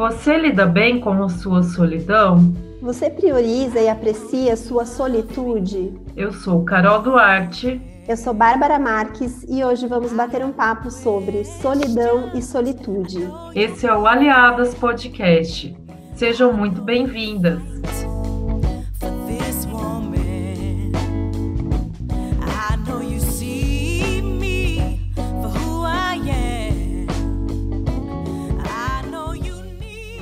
Você lida bem com a sua solidão? Você prioriza e aprecia sua solitude? Eu sou Carol Duarte. Eu sou Bárbara Marques e hoje vamos bater um papo sobre solidão e solitude. Esse é o Aliadas Podcast. Sejam muito bem-vindas.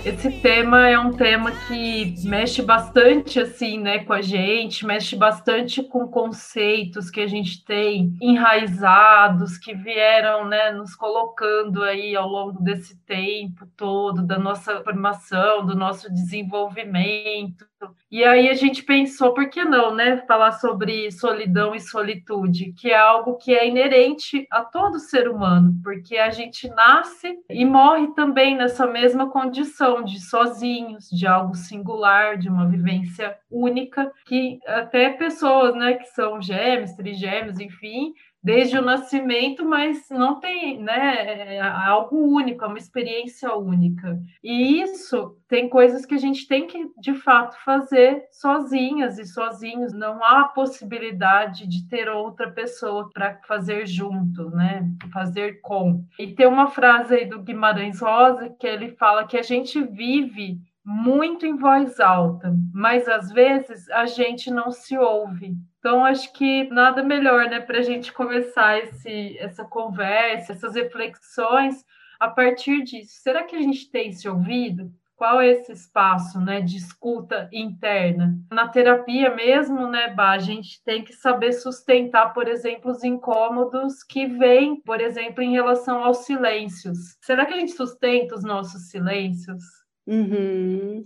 Esse tema é um tema que mexe bastante assim, né, com a gente, mexe bastante com conceitos que a gente tem enraizados, que vieram, né, nos colocando aí ao longo desse tempo todo da nossa formação, do nosso desenvolvimento. E aí a gente pensou, por que não, né, falar sobre solidão e solitude, que é algo que é inerente a todo ser humano, porque a gente nasce e morre também nessa mesma condição de sozinhos, de algo singular, de uma vivência única, que até pessoas, né, que são gêmeos, trigêmeos, enfim, desde o nascimento, mas não tem, né, é algo único, é uma experiência única. E isso tem coisas que a gente tem que, de fato, fazer sozinhas e sozinhos. Não há possibilidade de ter outra pessoa para fazer junto, né, fazer com. E tem uma frase aí do Guimarães Rosa que ele fala que a gente vive muito em voz alta, mas às vezes a gente não se ouve. Então, acho que nada melhor né, para a gente começar esse, essa conversa, essas reflexões a partir disso. Será que a gente tem se ouvido? Qual é esse espaço né, de escuta interna? Na terapia mesmo, né, a gente tem que saber sustentar, por exemplo, os incômodos que vêm, por exemplo, em relação aos silêncios. Será que a gente sustenta os nossos silêncios? Uhum.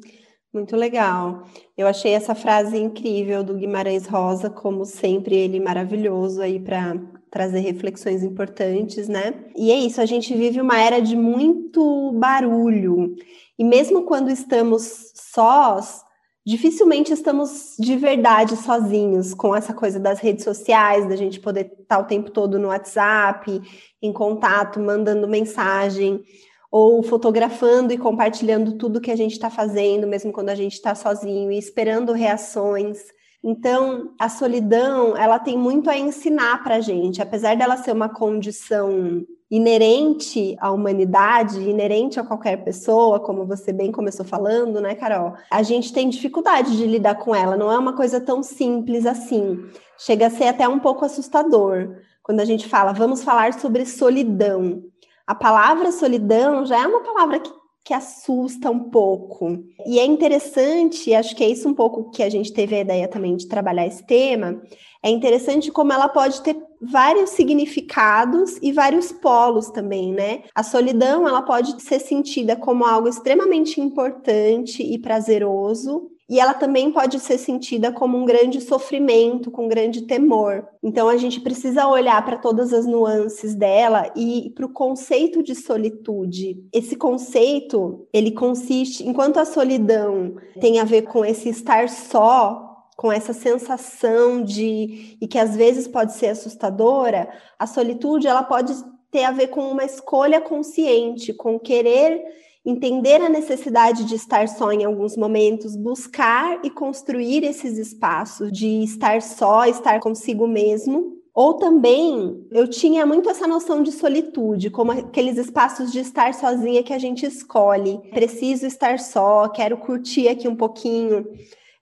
Muito legal. Eu achei essa frase incrível do Guimarães Rosa, como sempre, ele maravilhoso aí para trazer reflexões importantes, né? E é isso, a gente vive uma era de muito barulho. E mesmo quando estamos sós, dificilmente estamos de verdade sozinhos com essa coisa das redes sociais, da gente poder estar o tempo todo no WhatsApp, em contato, mandando mensagem ou fotografando e compartilhando tudo que a gente está fazendo, mesmo quando a gente está sozinho, e esperando reações. Então, a solidão, ela tem muito a ensinar para a gente, apesar dela ser uma condição inerente à humanidade, inerente a qualquer pessoa, como você bem começou falando, né, Carol? A gente tem dificuldade de lidar com ela, não é uma coisa tão simples assim. Chega a ser até um pouco assustador quando a gente fala, vamos falar sobre solidão a palavra solidão já é uma palavra que, que assusta um pouco. E é interessante, acho que é isso um pouco que a gente teve a ideia também de trabalhar esse tema. É interessante como ela pode ter vários significados e vários polos também, né? A solidão, ela pode ser sentida como algo extremamente importante e prazeroso, e ela também pode ser sentida como um grande sofrimento, com um grande temor. Então a gente precisa olhar para todas as nuances dela e para o conceito de solitude. Esse conceito, ele consiste, enquanto a solidão tem a ver com esse estar só, com essa sensação de e que às vezes pode ser assustadora, a solitude ela pode ter a ver com uma escolha consciente, com querer entender a necessidade de estar só em alguns momentos, buscar e construir esses espaços de estar só, estar consigo mesmo. Ou também eu tinha muito essa noção de solitude, como aqueles espaços de estar sozinha que a gente escolhe. Preciso estar só, quero curtir aqui um pouquinho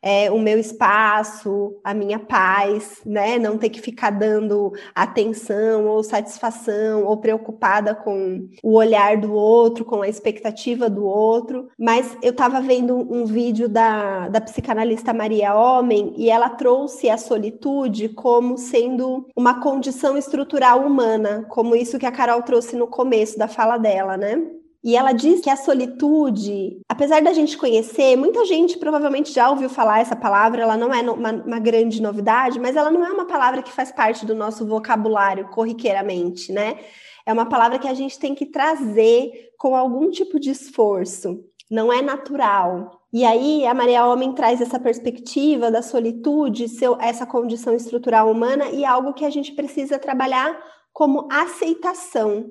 é, o meu espaço, a minha paz, né? Não ter que ficar dando atenção ou satisfação ou preocupada com o olhar do outro, com a expectativa do outro. Mas eu estava vendo um vídeo da, da psicanalista Maria Homem e ela trouxe a solitude como sendo uma condição estrutural humana, como isso que a Carol trouxe no começo da fala dela, né? E ela diz que a solitude, apesar da gente conhecer, muita gente provavelmente já ouviu falar essa palavra, ela não é uma, uma, grande novidade, mas ela não é uma palavra que faz parte do nosso vocabulário corriqueiramente, né? É uma palavra que a gente tem que trazer com algum tipo de esforço, não é natural. E aí a Maria Homem traz essa perspectiva da solitude, seu, essa condição estrutural humana e algo que a gente precisa trabalhar como aceitação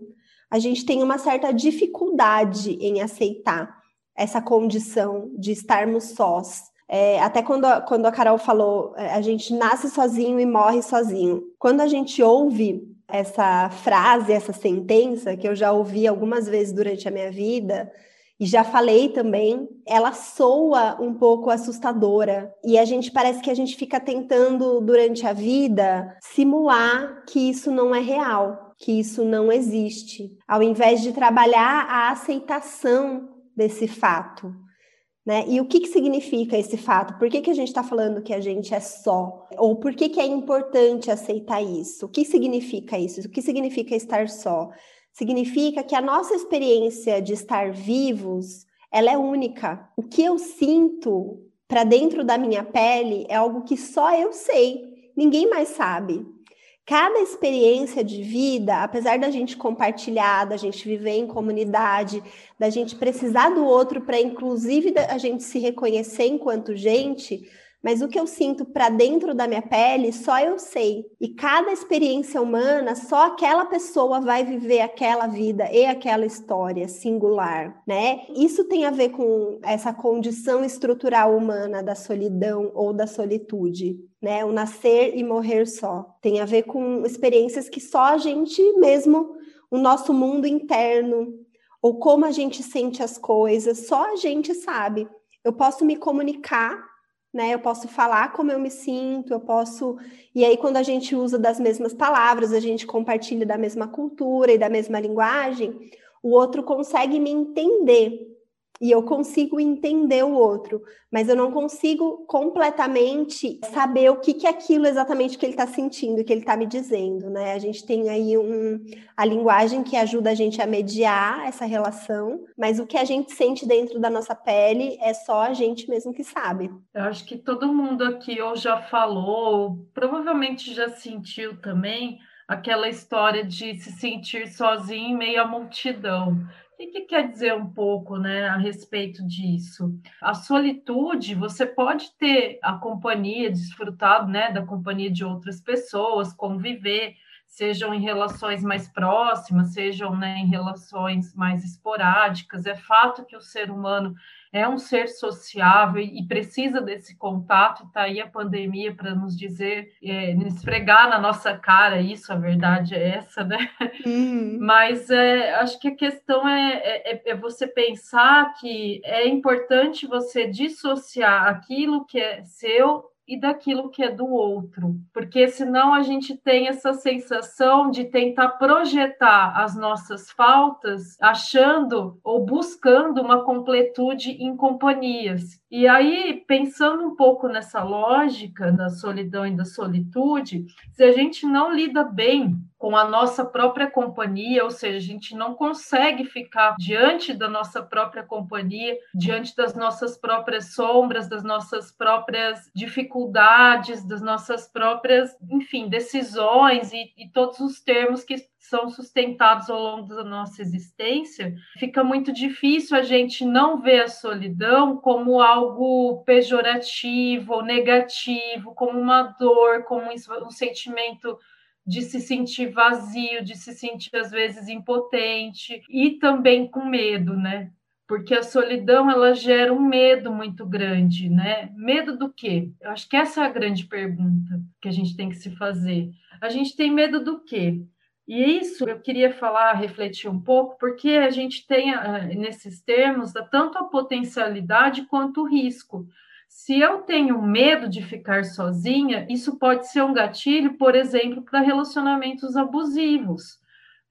a gente tem uma certa dificuldade em aceitar essa condição de estarmos sós. É, até quando a, quando a Carol falou, é, a gente nasce sozinho e morre sozinho. Quando a gente ouve essa frase, essa sentença, que eu já ouvi algumas vezes durante a minha vida, e já falei também, ela soa um pouco assustadora. E a gente parece que a gente fica tentando, durante a vida, simular que isso não é real, que isso não existe, ao invés de trabalhar a aceitação desse fato. Né? E o que, que significa esse fato? Por que, que a gente está falando que a gente é só? Ou por que, que é importante aceitar isso? O que significa isso? O que significa estar só? significa que a nossa experiência de estar vivos, ela é única. O que eu sinto para dentro da minha pele é algo que só eu sei, ninguém mais sabe. Cada experiência de vida, apesar da gente compartilhar, da gente viver em comunidade, da gente precisar do outro para inclusive a gente se reconhecer enquanto gente, mas o que eu sinto para dentro da minha pele, só eu sei. E cada experiência humana, só aquela pessoa vai viver aquela vida e aquela história singular, né? Isso tem a ver com essa condição estrutural humana da solidão ou da solitude, né? O nascer e morrer só. Tem a ver com experiências que só a gente mesmo, o nosso mundo interno, ou como a gente sente as coisas, só a gente sabe. Eu posso me comunicar né? Eu posso falar como eu me sinto, eu posso. E aí, quando a gente usa das mesmas palavras, a gente compartilha da mesma cultura e da mesma linguagem, o outro consegue me entender e eu consigo entender o outro, mas eu não consigo completamente saber o que, que é aquilo exatamente que ele está sentindo, que ele está me dizendo, né? A gente tem aí um, a linguagem que ajuda a gente a mediar essa relação, mas o que a gente sente dentro da nossa pele é só a gente mesmo que sabe. Eu acho que todo mundo aqui ou já falou, provavelmente já sentiu também aquela história de se sentir sozinho em meio à multidão. O que, quer dizer um pouco né, a respeito disso? A solitude, você pode ter a companhia, desfrutado né, da companhia de outras pessoas, conviver, sejam em relações mais próximas, sejam né, em relações mais esporádicas. É fato que o ser humano é um ser sociável e precisa desse contato. Está aí a pandemia para nos dizer, é, esfregar na nossa cara isso, a verdade é essa, né? Hum. Mas é, acho que a questão é, é, é você pensar que é importante você dissociar aquilo que é seu e daquilo que é do outro, porque senão a gente tem essa sensação de tentar projetar as nossas faltas achando ou buscando uma completude em companhias. E aí, pensando um pouco nessa lógica da solidão e da solitude, se a gente não lida bem com a nossa própria companhia, ou seja, a gente não consegue ficar diante da nossa própria companhia, diante das nossas próprias sombras, das nossas próprias dificuldades, das nossas próprias, enfim, decisões e, e todos os termos que são sustentados ao longo da nossa existência, fica muito difícil a gente não ver a solidão como algo pejorativo ou negativo, como uma dor, como um sentimento de se sentir vazio, de se sentir às vezes impotente e também com medo, né? Porque a solidão ela gera um medo muito grande, né? Medo do quê? Eu acho que essa é a grande pergunta que a gente tem que se fazer. A gente tem medo do quê? E isso eu queria falar, refletir um pouco, porque a gente tem nesses termos tanto a potencialidade quanto o risco. Se eu tenho medo de ficar sozinha, isso pode ser um gatilho, por exemplo, para relacionamentos abusivos,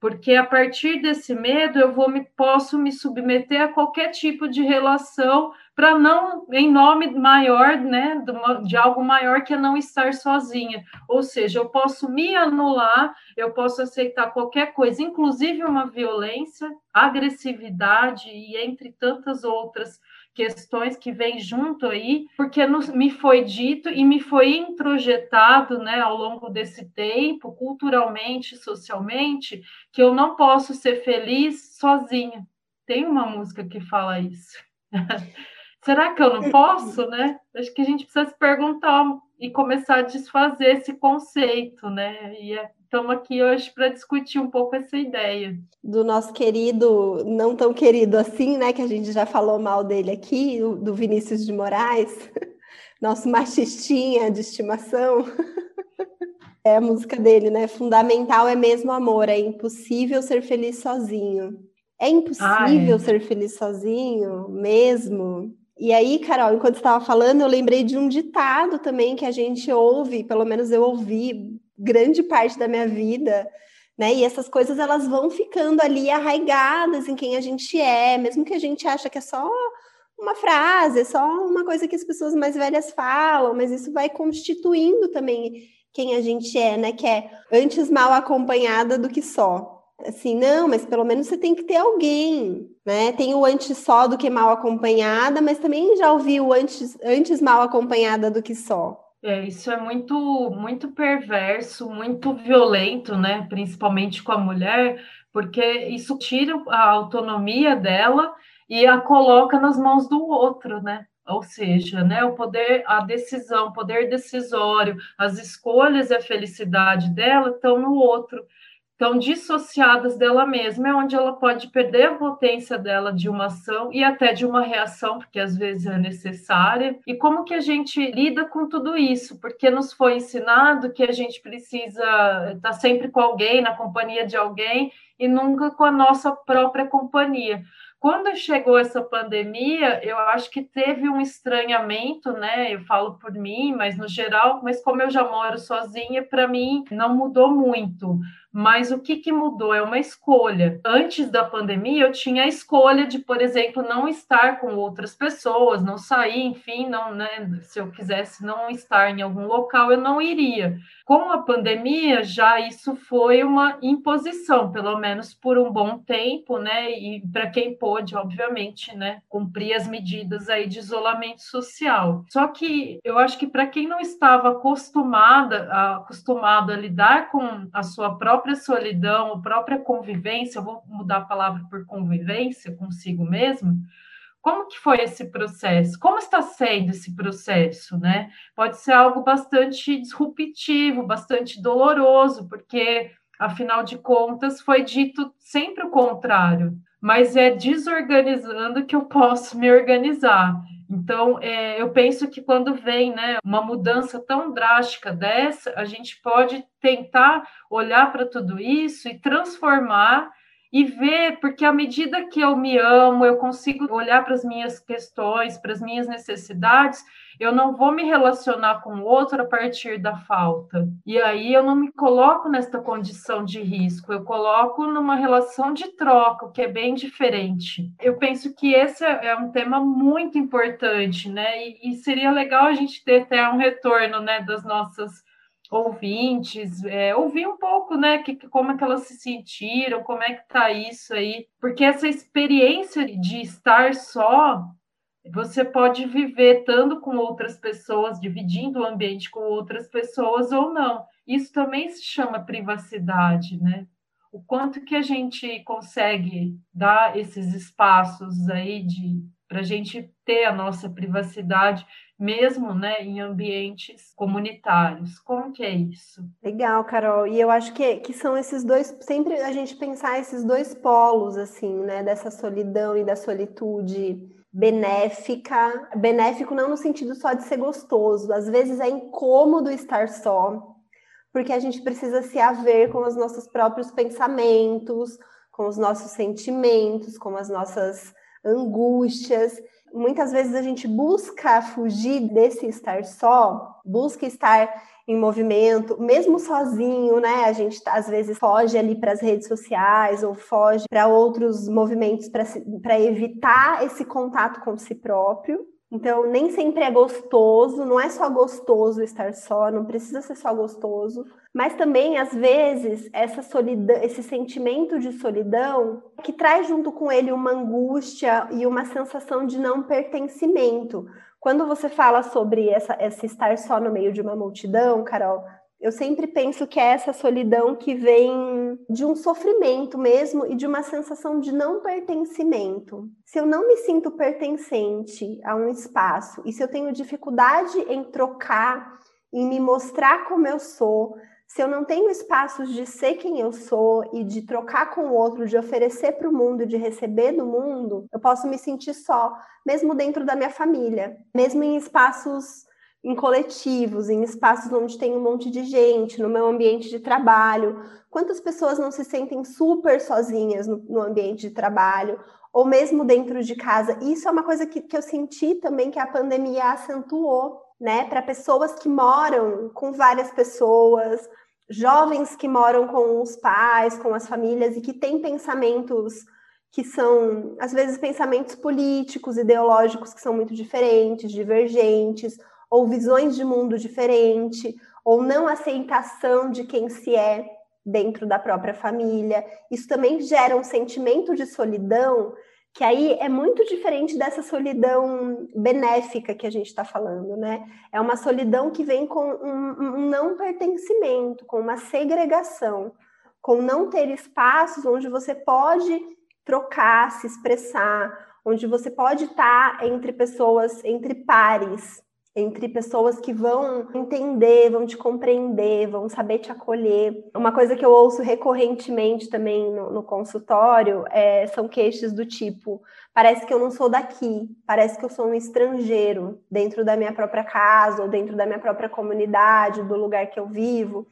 porque a partir desse medo eu vou me posso me submeter a qualquer tipo de relação para não em nome maior, né, de, algo maior que é não estar sozinha. Ou seja, eu posso me anular, eu posso aceitar qualquer coisa, inclusive uma violência, agressividade e entre tantas outras questões que vêm junto aí, porque me foi dito e me foi introjetado, né, ao longo desse tempo, culturalmente, socialmente, que eu não posso ser feliz sozinha. Tem uma música que fala isso. Será que eu não posso, né? Acho que a gente precisa se perguntar e começar a desfazer esse conceito, né? E é estamos aqui hoje para discutir um pouco essa ideia. Do nosso querido, não tão querido assim, né? Que a gente já falou mal dele aqui, do Vinícius de Moraes, nosso machistinha de estimação. É a música dele, né? Fundamental é mesmo amor, é impossível ser feliz sozinho. É impossível ah, é. ser feliz sozinho, mesmo. E aí, Carol, enquanto estava falando, eu lembrei de um ditado também que a gente ouve, pelo menos eu ouvi grande parte da minha vida, né? E essas coisas elas vão ficando ali arraigadas em quem a gente é, mesmo que a gente acha que é só uma frase, é só uma coisa que as pessoas mais velhas falam, mas isso vai constituindo também quem a gente é, né? Que é antes mal acompanhada do que só. Assim, não, mas pelo menos você tem que ter alguém, né? Tem o antes só do que mal acompanhada, mas também já ouvi o antes, antes mal acompanhada do que só. É, isso é muito, muito perverso, muito violento, né? Principalmente com a mulher, porque isso tira a autonomia dela e a coloca nas mãos do outro, né? Ou seja, né, o poder, a decisão, o poder decisório, as escolhas e a felicidade dela estão no outro estão dissociadas dela mesma, é onde ela pode perder a potência dela de uma ação e até de uma reação, porque às vezes é necessária. E como que a gente lida com tudo isso? Porque nos foi ensinado que a gente precisa estar sempre com alguém, na companhia de alguém, e nunca com a nossa própria companhia. Quando chegou essa pandemia, eu acho que teve um estranhamento, né? Eu falo por mim, mas no geral, mas como eu já moro sozinha, para mim não mudou muito. Mas o que, que mudou? É uma escolha. Antes da pandemia, eu tinha a escolha de, por exemplo, não estar com outras pessoas, não sair, enfim, não, né? Se eu quisesse não estar em algum local, eu não iria. Com a pandemia, já isso foi uma imposição, pelo menos por um bom tempo, né? E para quem pôde, obviamente, né, cumprir as medidas aí de isolamento social. Só que eu acho que para quem não estava acostumada, acostumado a lidar com a sua própria própria solidão, a própria convivência, eu vou mudar a palavra por convivência consigo mesmo, como que foi esse processo? Como está sendo esse processo, né? Pode ser algo bastante disruptivo, bastante doloroso, porque afinal de contas foi dito sempre o contrário, mas é desorganizando que eu posso me organizar. Então, é, eu penso que quando vem né, uma mudança tão drástica dessa, a gente pode tentar olhar para tudo isso e transformar e ver, porque à medida que eu me amo, eu consigo olhar para as minhas questões, para as minhas necessidades, eu não vou me relacionar com o outro a partir da falta. E aí eu não me coloco nesta condição de risco, eu coloco numa relação de troca, o que é bem diferente. Eu penso que esse é um tema muito importante, né? E, e seria legal a gente ter até um retorno, né, das nossas ouvintes, é, ouvir um pouco, né, que, como é que elas se sentiram, como é que tá isso aí, porque essa experiência de estar só, você pode viver estando com outras pessoas, dividindo o ambiente com outras pessoas ou não. Isso também se chama privacidade, né? O quanto que a gente consegue dar esses espaços aí de para a gente ter a nossa privacidade mesmo né, em ambientes comunitários. Como que é isso? Legal, Carol. E eu acho que, que são esses dois, sempre a gente pensar esses dois polos, assim, né, dessa solidão e da solitude benéfica. Benéfico não no sentido só de ser gostoso, às vezes é incômodo estar só, porque a gente precisa se haver com os nossos próprios pensamentos, com os nossos sentimentos, com as nossas angústias muitas vezes a gente busca fugir desse estar só, busca estar em movimento, mesmo sozinho, né? A gente às vezes foge ali para as redes sociais ou foge para outros movimentos para evitar esse contato com si próprio. Então, nem sempre é gostoso, não é só gostoso estar só, não precisa ser só gostoso, mas também, às vezes, essa solidão, esse sentimento de solidão que traz junto com ele uma angústia e uma sensação de não pertencimento. Quando você fala sobre essa, esse estar só no meio de uma multidão, Carol, eu sempre penso que é essa solidão que vem de um sofrimento mesmo e de uma sensação de não pertencimento. Se eu não me sinto pertencente a um espaço e se eu tenho dificuldade em trocar, em me mostrar como eu sou, se eu não tenho espaços de ser quem eu sou e de trocar com o outro, de oferecer para o mundo, de receber do mundo, eu posso me sentir só, mesmo dentro da minha família, mesmo em espaços em coletivos, em espaços onde tem um monte de gente, no meu ambiente de trabalho. Quantas pessoas não se sentem super sozinhas no, no ambiente de trabalho, ou mesmo dentro de casa? Isso é uma coisa que, que eu senti também que a pandemia acentuou né, para pessoas que moram com várias pessoas, jovens que moram com os pais, com as famílias e que têm pensamentos que são, às vezes, pensamentos políticos, ideológicos que são muito diferentes, divergentes, ou visões de mundo diferente, ou não aceitação de quem se é dentro da própria família. Isso também gera um sentimento de solidão que aí é muito diferente dessa solidão benéfica que a gente está falando, né? É uma solidão que vem com um, um, não pertencimento, com uma segregação, com não ter espaços onde você pode trocar, se expressar, onde você pode estar entre pessoas, entre pares, entre pessoas que vão entender, vão te compreender, vão saber te acolher. Uma coisa que eu ouço recorrentemente também no, no consultório é, são queixas do tipo: parece que eu não sou daqui, parece que eu sou um estrangeiro dentro da minha própria casa, ou dentro da minha própria comunidade, do lugar que eu vivo,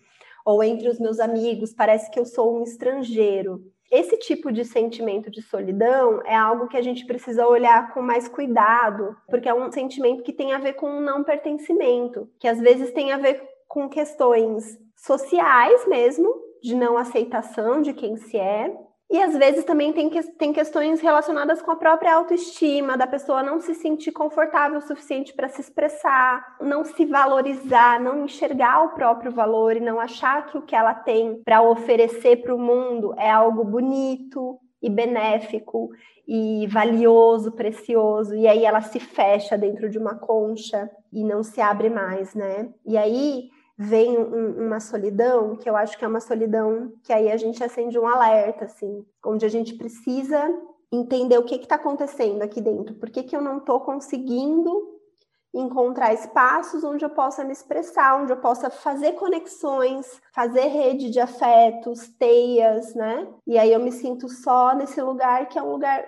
ou entre os meus amigos, parece que eu sou um estrangeiro. Esse tipo de sentimento de solidão é algo que a gente precisa olhar com mais cuidado, porque é um sentimento que tem a ver com um não pertencimento, que às vezes tem a ver com questões sociais mesmo, de não aceitação de quem se é, e às vezes também tem, que, tem questões relacionadas com a própria autoestima, da pessoa não se sentir confortável o suficiente para se expressar, não se valorizar, não enxergar o próprio valor e não achar que o que ela tem para oferecer para o mundo é algo bonito e benéfico e valioso, precioso, e aí ela se fecha dentro de uma concha e não se abre mais, né? E aí vem um, uma solidão, que eu acho que é uma solidão que aí a gente acende um alerta, assim, onde a gente precisa entender o que está acontecendo aqui dentro, por que, que eu não estou conseguindo encontrar espaços onde eu possa me expressar, onde eu possa fazer conexões, fazer rede de afetos, teias, né? E aí eu me sinto só nesse lugar que é um lugar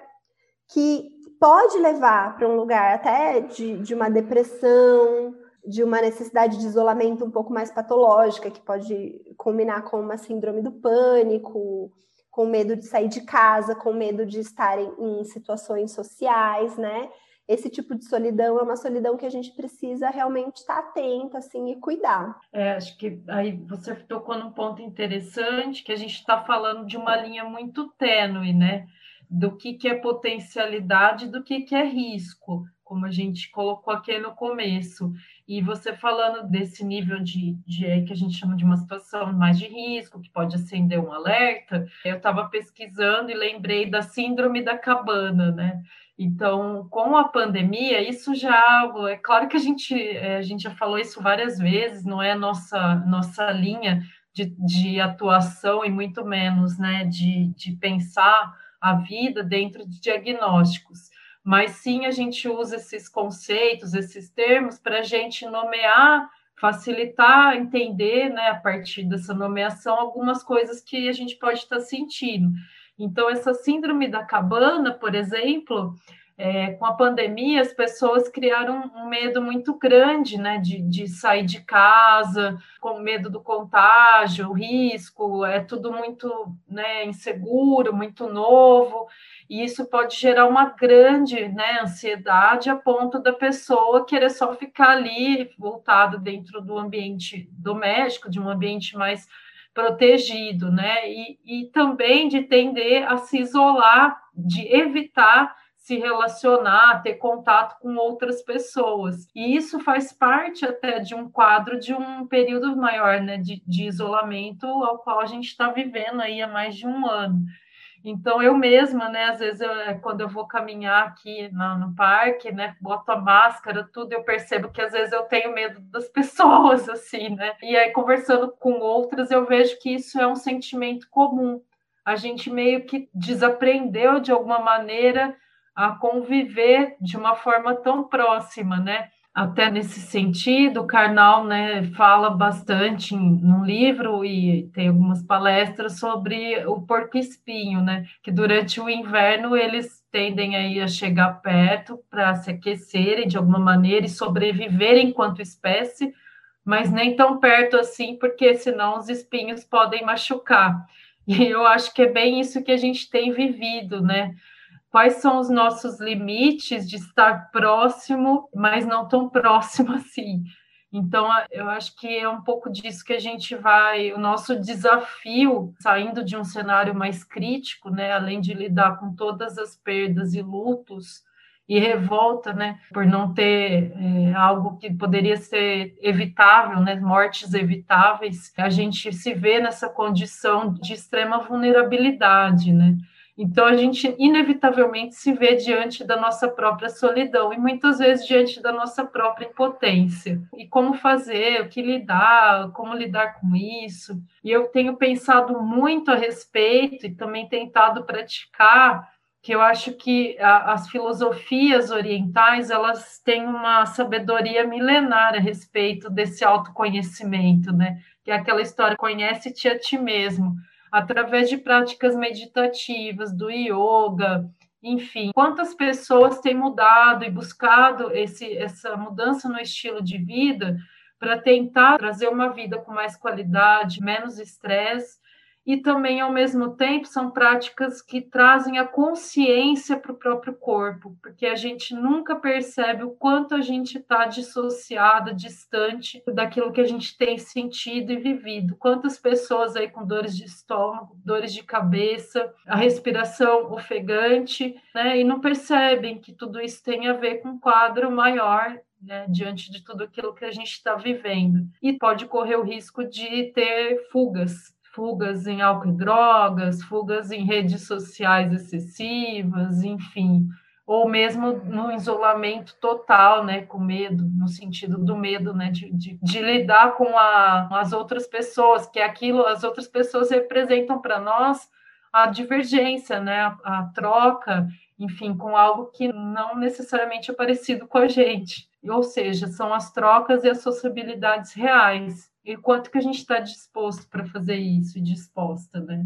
que pode levar para um lugar até de, de uma depressão, de uma necessidade de isolamento um pouco mais patológica, que pode culminar com uma síndrome do pânico, com medo de sair de casa, com medo de estar em, em situações sociais, né? esse tipo de solidão é uma solidão que a gente precisa realmente estar atento assim e cuidar. É, acho que aí você tocou num ponto interessante que a gente está falando de uma linha muito tênue, né? Do que, que é potencialidade, do que, que é risco, como a gente colocou aqui no começo. E você falando desse nível de, de que a gente chama de uma situação mais de risco, que pode acender um alerta, eu estava pesquisando e lembrei da síndrome da cabana, né? Então, com a pandemia, isso já é claro que a gente é, a gente já falou isso várias vezes, não é nossa nossa linha de, de atuação e muito menos, né, de, de pensar a vida dentro de diagnósticos mas sim a gente usa esses conceitos, esses termos, para a gente nomear, facilitar, entender, né, a partir dessa nomeação, algumas coisas que a gente pode estar sentindo. Então, essa síndrome da cabana, por exemplo, é, com a pandemia, as pessoas criaram um medo muito grande, né, de, de sair de casa, com medo do contágio, o risco, é tudo muito né, inseguro, muito novo e isso pode gerar uma grande né, ansiedade a ponto da pessoa querer só ficar ali voltada dentro do ambiente doméstico, de um ambiente mais protegido, né? E, e também de tender a se isolar, de evitar se relacionar, ter contato com outras pessoas. E isso faz parte até de um quadro de um período maior né, de, de isolamento ao qual a gente está vivendo aí há mais de um ano. Então, eu mesma, né, às vezes, eu, é, quando eu vou caminhar aqui no, no, parque, né, boto a máscara, tudo, eu percebo que às vezes eu tenho medo das pessoas, assim, né? E aí, conversando com outras, eu vejo que isso é um sentimento comum. A gente meio que desaprendeu, de alguma maneira, a conviver de uma forma tão próxima, né? Até nesse sentido, o Karnal né, fala bastante no livro e tem algumas palestras sobre o porco-espinho, né, que durante o inverno eles tendem aí a chegar perto para se aquecerem de alguma maneira e sobreviverem enquanto espécie, mas nem tão perto assim, porque senão os espinhos podem machucar. E eu acho que é bem isso que a gente tem vivido, né? Quais são os nossos limites de estar próximo, mas não tão próximo assim? Então, eu acho que é um pouco disso que a gente vai. O nosso desafio, saindo de um cenário mais crítico, né, além de lidar com todas as perdas e lutos, e revolta, né, por não ter é, algo que poderia ser evitável, né, mortes evitáveis, a gente se vê nessa condição de extrema vulnerabilidade, né. Então a gente inevitavelmente se vê diante da nossa própria solidão e muitas vezes diante da nossa própria impotência. E como fazer, o que lidar, como lidar com isso. E eu tenho pensado muito a respeito e também tentado praticar que eu acho que a, as filosofias orientais elas têm uma sabedoria milenar a respeito desse autoconhecimento, né? Que é aquela história conhece-te a ti mesmo, através de práticas meditativas, do yoga, enfim, quantas pessoas têm mudado e buscado esse, essa mudança no estilo de vida para tentar trazer uma vida com mais qualidade, menos estresse e também, ao mesmo tempo, são práticas que trazem a consciência para o próprio corpo, porque a gente nunca percebe o quanto a gente está dissociado, distante daquilo que a gente tem sentido e vivido. Quantas pessoas aí com dores de estômago, dores de cabeça, a respiração ofegante, né, e não percebem que tudo isso tem a ver com um quadro maior né, diante de tudo aquilo que a gente está vivendo. E pode correr o risco de ter fugas fugas em álcool e drogas, fugas em redes sociais excessivas, enfim, ou mesmo no isolamento total, né, com medo, no sentido do medo, né, de, de, de lidar com, a, com as outras pessoas, que aquilo, as outras pessoas representam para nós a divergência, né, a, a troca, enfim, com algo que não necessariamente é parecido com a gente. Ou seja, são as trocas e as sociabilidades reais e quanto que a gente está disposto para fazer isso e disposta, né?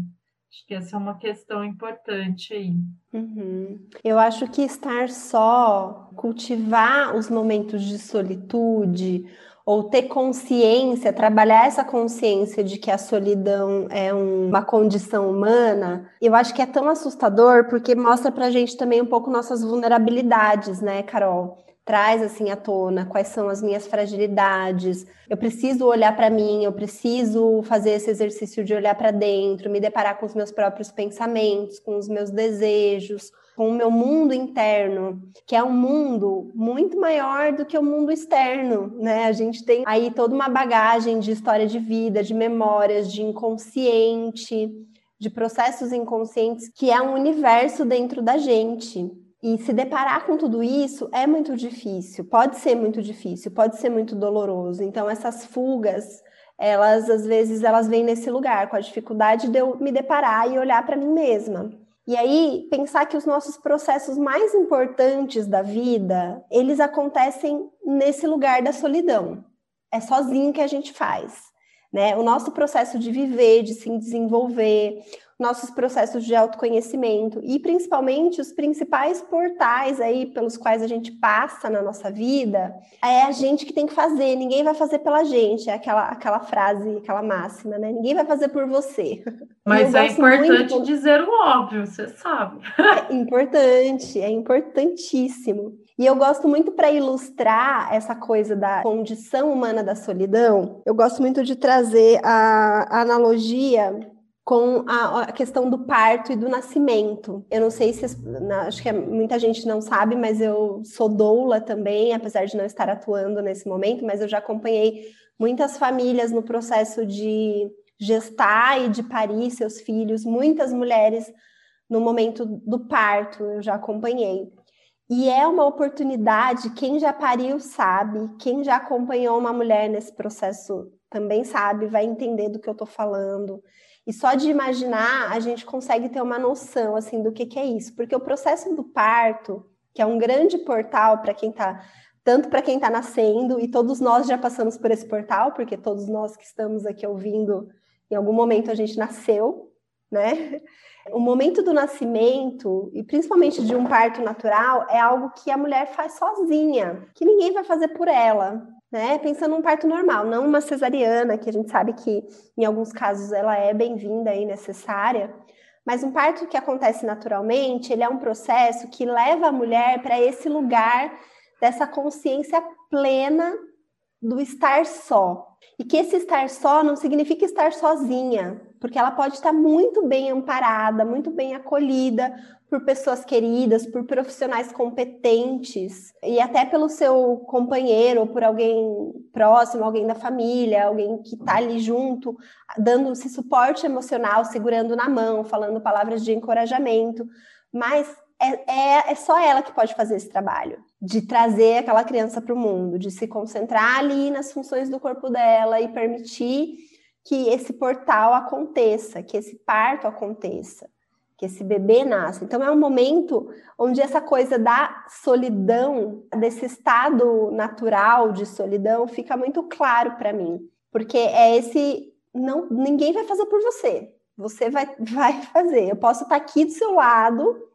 Acho que essa é uma questão importante aí. Uhum. Eu acho que estar só, cultivar os momentos de solitude, ou ter consciência, trabalhar essa consciência de que a solidão é uma condição humana, eu acho que é tão assustador porque mostra pra gente também um pouco nossas vulnerabilidades, né, Carol? Traz assim à tona quais são as minhas fragilidades. Eu preciso olhar para mim, eu preciso fazer esse exercício de olhar para dentro, me deparar com os meus próprios pensamentos, com os meus desejos, com o meu mundo interno, que é um mundo muito maior do que o mundo externo, né? A gente tem aí toda uma bagagem de história de vida, de memórias, de inconsciente, de processos inconscientes, que é um universo dentro da gente. E se deparar com tudo isso é muito difícil, pode ser muito difícil, pode ser muito doloroso. Então essas fugas, elas às vezes elas vêm nesse lugar, com a dificuldade de eu me deparar e olhar para mim mesma. E aí pensar que os nossos processos mais importantes da vida, eles acontecem nesse lugar da solidão. É sozinho que a gente faz. Né? O nosso processo de viver, de se desenvolver, nossos processos de autoconhecimento e principalmente os principais portais aí pelos quais a gente passa na nossa vida, é a gente que tem que fazer, ninguém vai fazer pela gente, é aquela, aquela frase, aquela máxima, né? Ninguém vai fazer por você. Mas é importante muito... dizer o óbvio, você sabe. é importante, é importantíssimo. E eu gosto muito para ilustrar essa coisa da condição humana da solidão, eu gosto muito de trazer a, a analogia com a, a, questão do parto e do nascimento. Eu não sei se acho que muita gente não sabe, mas eu sou doula também, apesar de não estar atuando nesse momento, mas eu já acompanhei muitas famílias no processo de gestar e de parir seus filhos, muitas mulheres no momento do parto, eu já acompanhei. E é uma oportunidade, quem já pariu sabe, quem já acompanhou uma mulher nesse processo também sabe, vai entender do que eu estou falando. E só de imaginar, a gente consegue ter uma noção assim do que, que é isso, porque o processo do parto, que é um grande portal para quem está tanto para quem está nascendo, e todos nós já passamos por esse portal, porque todos nós que estamos aqui ouvindo, em algum momento a gente nasceu, né? O momento do nascimento, e principalmente de um parto natural, é algo que a mulher faz sozinha, que ninguém vai fazer por ela, né? Pensando num parto normal, não uma cesariana, que a gente sabe que em alguns casos ela é bem-vinda e necessária, mas um parto que acontece naturalmente, ele é um processo que leva a mulher para esse lugar dessa consciência plena do estar só. E que esse estar só não significa estar sozinha, porque ela pode estar muito bem amparada, muito bem acolhida por pessoas queridas, por profissionais competentes e até pelo seu companheiro ou por alguém próximo, alguém da família, alguém que está ali junto, dando esse suporte emocional, segurando na mão, falando palavras de encorajamento. Mas é, é, é só ela que pode fazer esse trabalho de trazer aquela criança para o mundo, de se concentrar ali nas funções do corpo dela e permitir que esse portal aconteça, que esse parto aconteça que esse bebê nasce. Então é um momento onde essa coisa da solidão, desse estado natural de solidão, fica muito claro para mim, porque é esse não ninguém vai fazer por você. Você vai, vai fazer. Eu posso estar aqui do seu lado,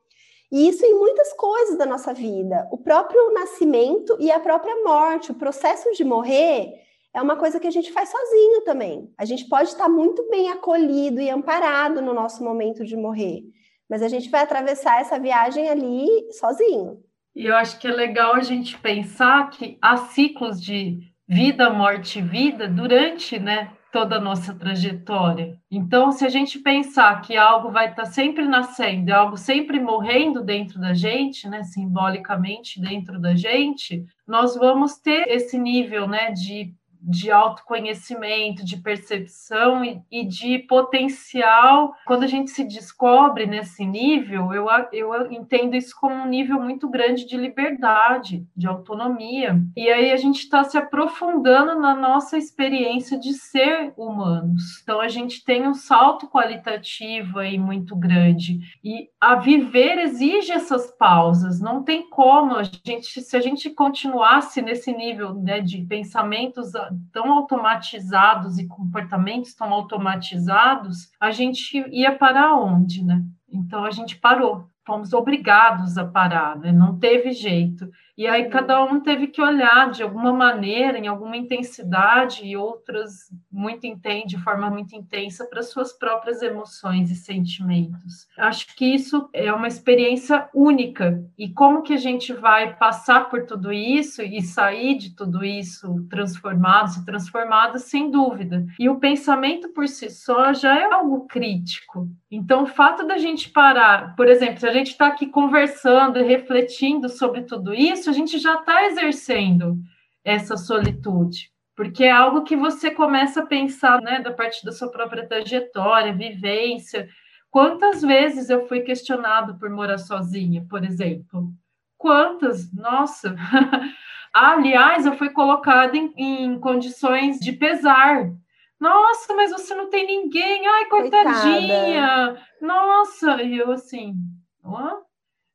e isso em muitas coisas da nossa vida. O próprio nascimento e a própria morte, o processo de morrer é uma coisa que a gente faz sozinho também. A gente pode estar muito bem acolhido e amparado no nosso momento de morrer, mas a gente vai atravessar essa viagem ali sozinho. E eu acho que é legal a gente pensar que há ciclos de vida, morte vida durante, né, toda a nossa trajetória. Então, se a gente pensar que algo vai estar sempre nascendo, algo sempre morrendo dentro da gente, né, simbolicamente dentro da gente, nós vamos ter esse nível, né, de de autoconhecimento, de percepção e, e, de potencial. Quando a gente se descobre nesse nível, eu, eu entendo isso como um nível muito grande de liberdade, de autonomia. E aí a gente está se aprofundando na nossa experiência de ser humanos. Então a gente tem um salto qualitativo aí muito grande. E a viver exige essas pausas. Não tem como a gente, se a gente continuasse nesse nível né, de pensamentos tão automatizados e comportamentos tão automatizados, a gente ia para onde, né? Então a gente parou, fomos obrigados a parar, né? Não teve jeito. E aí uhum. cada um teve que olhar de alguma maneira, em alguma intensidade, e outras muito de forma muito intensa para suas próprias emoções e sentimentos. Acho que isso é uma experiência única. E como que a gente vai passar por tudo isso e sair de tudo isso transformados e transformadas, sem dúvida. E o pensamento por si só já é algo crítico. Então, o fato da gente parar, por exemplo, se a gente está aqui conversando e refletindo sobre tudo isso, a gente já está exercendo essa solitude, porque é algo que você começa a pensar, né, da parte da sua própria trajetória, vivência. Quantas vezes eu fui questionado por morar sozinha, por exemplo? Quantas? Nossa! Aliás, eu fui colocada em, em condições de pesar. Nossa, mas você não tem ninguém. Ai, coitadinha. Coitada. Nossa, e eu assim, ó,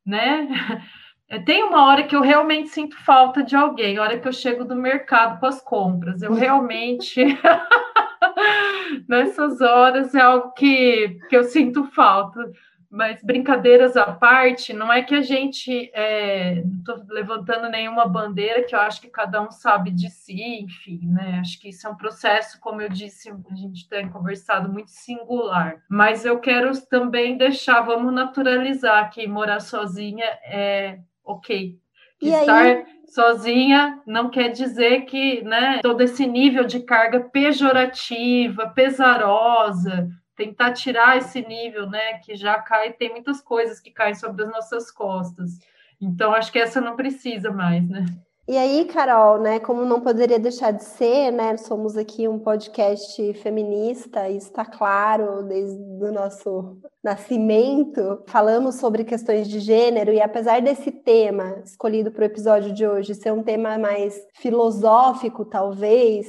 né? É, tem uma hora que eu realmente sinto falta de alguém, a hora que eu chego do mercado com as compras. Eu realmente. Nessas horas é algo que, que eu sinto falta. Mas brincadeiras à parte, não é que a gente é, não estou levantando nenhuma bandeira, que eu acho que cada um sabe de si, enfim, né? Acho que isso é um processo, como eu disse, a gente tem conversado muito singular. Mas eu quero também deixar, vamos naturalizar que morar sozinha é ok. E Estar aí... sozinha não quer dizer que né, todo esse nível de carga pejorativa, pesarosa, tentar tirar esse nível, né, que já cai, tem muitas coisas que caem sobre as nossas costas. Então, acho que essa não precisa mais, né? E aí, Carol, né, como não poderia deixar de ser, né, somos aqui um podcast feminista, isso está claro desde o nosso nascimento. Falamos sobre questões de gênero e apesar desse tema escolhido para o episódio de hoje ser um tema mais filosófico, talvez,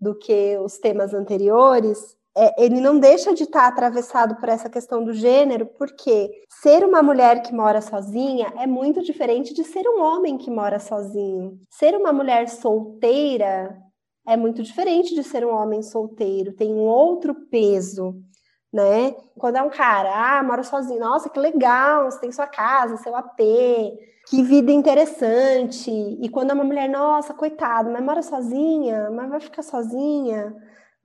do que os temas anteriores, é, ele não deixa de estar atravessado por essa questão do gênero, porque ser uma mulher que mora sozinha é muito diferente de ser um homem que mora sozinho. Ser uma mulher solteira é muito diferente de ser um homem solteiro, tem um outro peso, né? Quando é um cara, ah, mora sozinho, nossa, que legal, você tem sua casa, seu AP, que vida interessante. E quando é uma mulher, nossa, coitado, mas mora sozinha, mas vai ficar sozinha.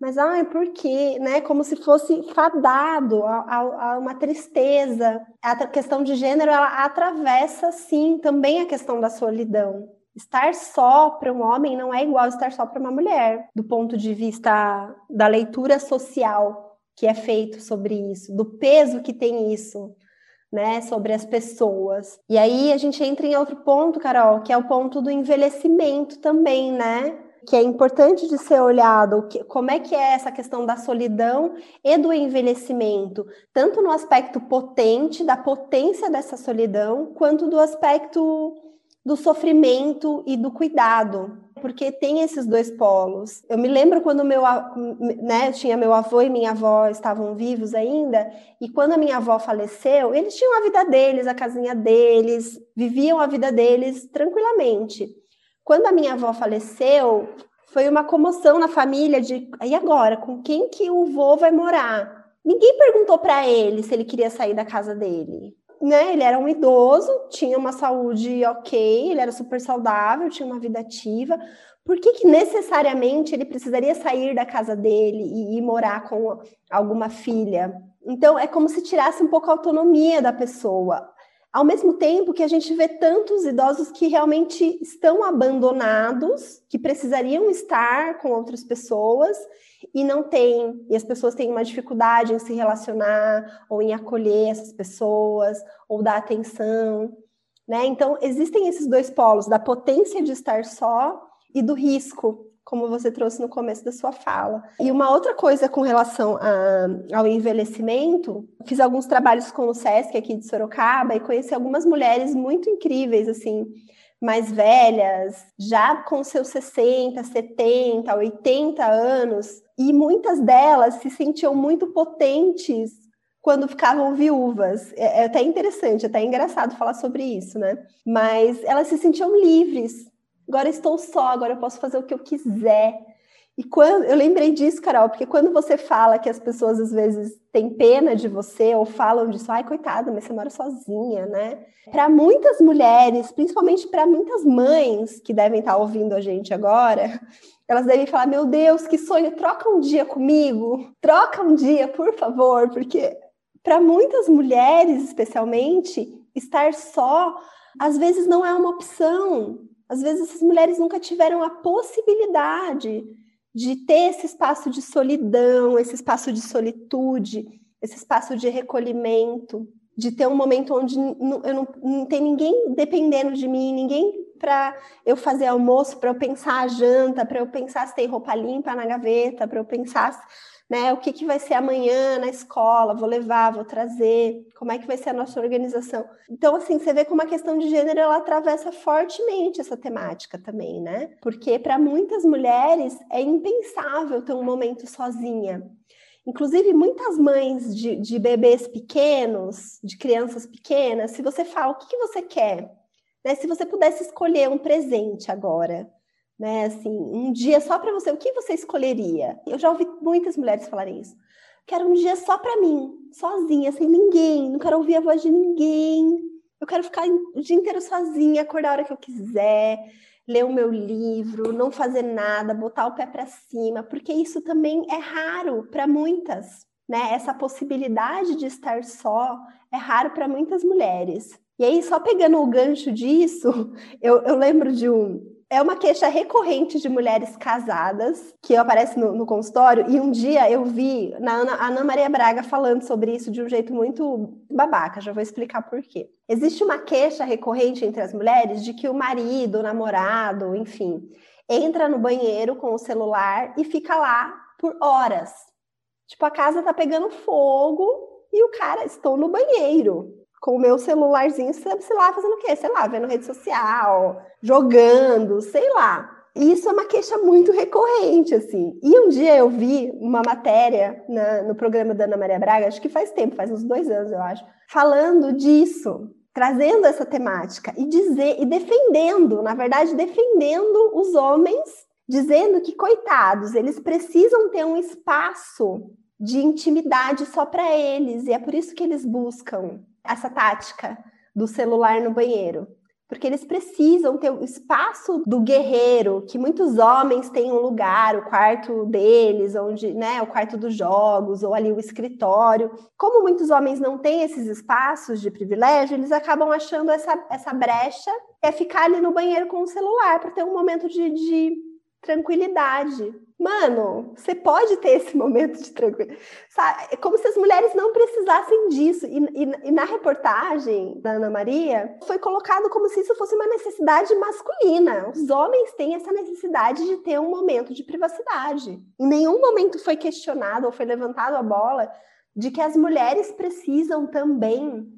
Mas, ai, por quê? Né? Como se fosse fadado a, a, a uma tristeza. A questão de gênero, ela atravessa, sim, também a questão da solidão. Estar só para um homem não é igual estar só para uma mulher, do ponto de vista da leitura social que é feito sobre isso, do peso que tem isso, né, sobre as pessoas. E aí a gente entra em outro ponto, Carol, que é o ponto do envelhecimento também, né? Que é importante de ser olhado, como é que é essa questão da solidão e do envelhecimento, tanto no aspecto potente, da potência dessa solidão, quanto do aspecto do sofrimento e do cuidado, porque tem esses dois polos. Eu me lembro quando meu, né, tinha meu avô e minha avó estavam vivos ainda, e quando a minha avó faleceu, eles tinham a vida deles, a casinha deles, viviam a vida deles tranquilamente. Quando a minha avó faleceu, foi uma comoção na família de, e agora, com quem que o vô vai morar? Ninguém perguntou para ele se ele queria sair da casa dele né, ele era um idoso, tinha uma saúde ok, ele era super saudável, tinha uma vida ativa. Por que, que necessariamente ele precisaria sair da casa dele e ir morar com alguma filha? Então, é como se tirasse um pouco a autonomia da pessoa. Ao mesmo tempo que a gente vê tantos idosos que realmente estão abandonados, que precisariam estar com outras pessoas e não têm, e as pessoas têm uma dificuldade em se relacionar ou em acolher essas pessoas ou dar atenção, né? Então, existem esses dois polos da potência de estar só e do risco como você trouxe no começo da sua fala. E uma outra coisa com relação a, ao envelhecimento, fiz alguns trabalhos com o SESC aqui de Sorocaba e conheci algumas mulheres muito incríveis, assim, mais velhas, já com seus 60, 70, 80 anos, e muitas delas se sentiam muito potentes quando ficavam viúvas. É, é até interessante, é até engraçado falar sobre isso, né? Mas elas se sentiam livres agora estou só, agora eu posso fazer o que eu quiser. E quando eu lembrei disso, Carol, porque quando você fala que as pessoas às vezes têm pena de você ou falam disso, ai, coitada, mas você mora sozinha, né? Para muitas mulheres, principalmente para muitas mães que devem estar ouvindo a gente agora, elas devem falar: Meu Deus, que sonho, troca um dia comigo, troca um dia, por favor, porque para muitas mulheres, especialmente, estar só às vezes não é uma opção. Às vezes essas mulheres nunca tiveram a possibilidade de ter esse espaço de solidão, esse espaço de solitude, esse espaço de recolhimento, de ter um momento onde não, eu não, não tem ninguém dependendo de mim, ninguém para eu fazer almoço, para eu pensar a janta, para eu pensar se tem roupa limpa na gaveta, para eu pensar né? O que, que vai ser amanhã na escola? Vou levar, vou trazer, como é que vai ser a nossa organização? Então, assim, você vê como a questão de gênero ela atravessa fortemente essa temática também, né? Porque para muitas mulheres é impensável ter um momento sozinha. Inclusive, muitas mães de, de bebês pequenos, de crianças pequenas, se você fala o que, que você quer, né? Se você pudesse escolher um presente agora, né? Assim, um dia só para você, o que você escolheria? Eu já ouvi muitas mulheres falarem isso. Quero um dia só para mim, sozinha, sem ninguém, não quero ouvir a voz de ninguém. Eu quero ficar o dia inteiro sozinha, acordar a hora que eu quiser, ler o meu livro, não fazer nada, botar o pé para cima, porque isso também é raro para muitas, né? Essa possibilidade de estar só é raro para muitas mulheres. E aí, só pegando o gancho disso, eu, eu lembro de um, é uma queixa recorrente de mulheres casadas que aparece no, no consultório. E um dia eu vi na Ana, Ana Maria Braga falando sobre isso de um jeito muito babaca. Já vou explicar por quê. Existe uma queixa recorrente entre as mulheres de que o marido, o namorado, enfim, entra no banheiro com o celular e fica lá por horas. Tipo, a casa tá pegando fogo e o cara, estou no banheiro com o meu celularzinho, sei lá, fazendo o quê? Sei lá, vendo rede social, jogando, sei lá. isso é uma queixa muito recorrente, assim. E um dia eu vi uma matéria na, no programa da Ana Maria Braga, acho que faz tempo, faz uns dois anos, eu acho, falando disso, trazendo essa temática e dizer e defendendo, na verdade, defendendo os homens, dizendo que coitados, eles precisam ter um espaço de intimidade só para eles, e é por isso que eles buscam essa tática do celular no banheiro porque eles precisam ter o espaço do guerreiro, que muitos homens têm um lugar, o quarto deles, onde, né, o quarto dos jogos, ou ali o escritório. Como muitos homens não têm esses espaços de privilégio, eles acabam achando essa, essa brecha, é ficar ali no banheiro com o celular, para ter um momento de, de tranquilidade. Mano, você pode ter esse momento de tranquilidade. É como se as mulheres não precisassem disso. E, e, e, na reportagem da Ana Maria, foi colocado como se isso fosse uma necessidade masculina. Os homens têm essa necessidade de ter um momento de privacidade. Em nenhum momento foi questionado ou foi levantado a bola de que as mulheres precisam também,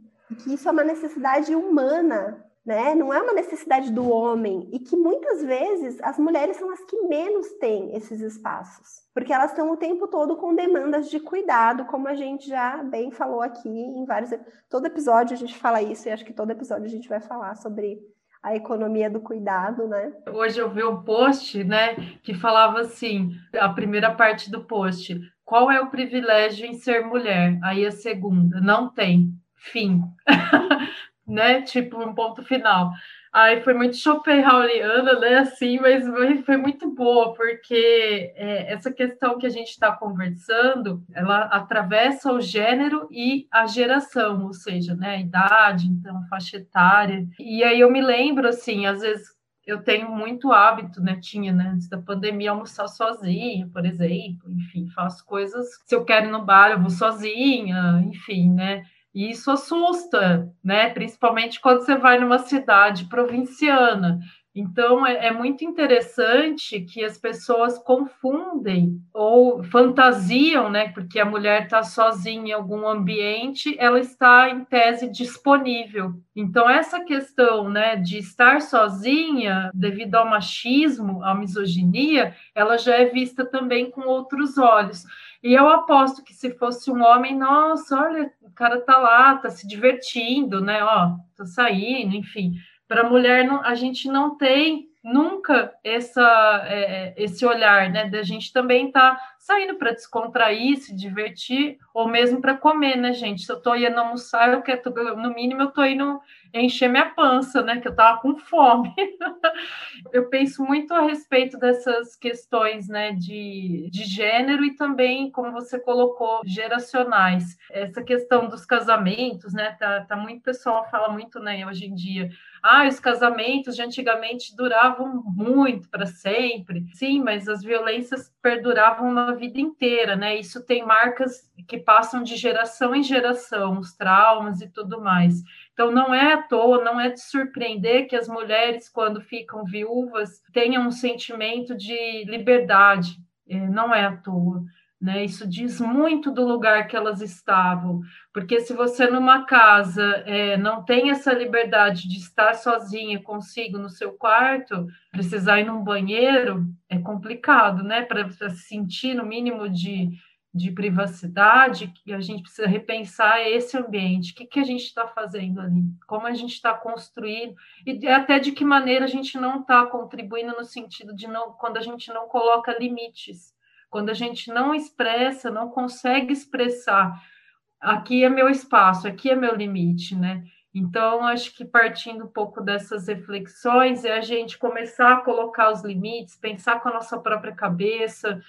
que isso é uma necessidade humana né? Não é uma necessidade do homem e que muitas vezes as mulheres são as que menos têm esses espaços, porque elas estão o tempo todo com demandas de cuidado, como a gente já bem falou aqui em vários todo episódio a gente fala isso e acho que todo episódio a gente vai falar sobre a economia do cuidado, né? Hoje eu vi um post, né, que falava assim, a primeira parte do post, qual é o privilégio em ser mulher? Aí a segunda, não tem. Fim. né? Tipo, um ponto final. Aí foi muito Schopenhaueriana, né? Assim, mas foi muito boa, porque é, essa questão que a gente está conversando, ela atravessa o gênero e a geração, ou seja, né? A idade, então, faixa etária. E aí eu me lembro, assim, às vezes eu tenho muito hábito, né? Tinha, né? Antes da pandemia, almoçar sozinha, por exemplo. Enfim, faço coisas. Se eu quero ir no bar, eu vou sozinha, enfim, né? E isso assusta, né? Principalmente quando você vai numa cidade provinciana. Então, é, é, muito interessante que as pessoas confundem ou fantasiam, né? Porque a mulher está sozinha em algum ambiente, ela está em tese disponível. Então, essa questão, né, de estar sozinha devido ao machismo, à misoginia, ela já é vista também com outros olhos. E eu aposto que se fosse um homem, nossa, olha, o cara tá lá, tá se divertindo, né? Ó, tá saindo, enfim. Para mulher, não, a gente não tem nunca essa, é, é, esse olhar, né? Da gente também tá saindo para descontrair, se divertir, ou mesmo para comer, né, gente? Se eu tô indo almoçar, eu quero, no mínimo, eu tô indo encher minha pança, né? Que eu tava com fome. eu penso muito a respeito dessas questões, né, de, de gênero e também, como você colocou, geracionais. Essa questão dos casamentos, né? Tá, tá muito pessoal fala muito, né, hoje em dia. Ah, os casamentos de antigamente duravam muito para sempre. Sim, mas as violências perduravam uma vida inteira, né? Isso tem marcas que passam de geração em geração, os traumas e tudo mais. Então, não é à toa, não é de surpreender que as mulheres, quando ficam viúvas, tenham um sentimento de liberdade. É, não é à toa. Né? Isso diz muito do lugar que elas estavam, porque se você numa casa é, não tem essa liberdade de estar sozinha consigo no seu quarto, precisar ir num banheiro é complicado, né? Para se sentir no mínimo de de privacidade, que a gente precisa repensar esse ambiente, o que, que a gente está fazendo ali, como a gente está construindo, e até de que maneira a gente não está contribuindo no sentido de não, quando a gente não coloca limites, quando a gente não expressa, não consegue expressar, aqui é meu espaço, aqui é meu limite, né? Então, acho que partindo um pouco dessas reflexões, é a gente começar a colocar os limites, pensar com a nossa própria cabeça,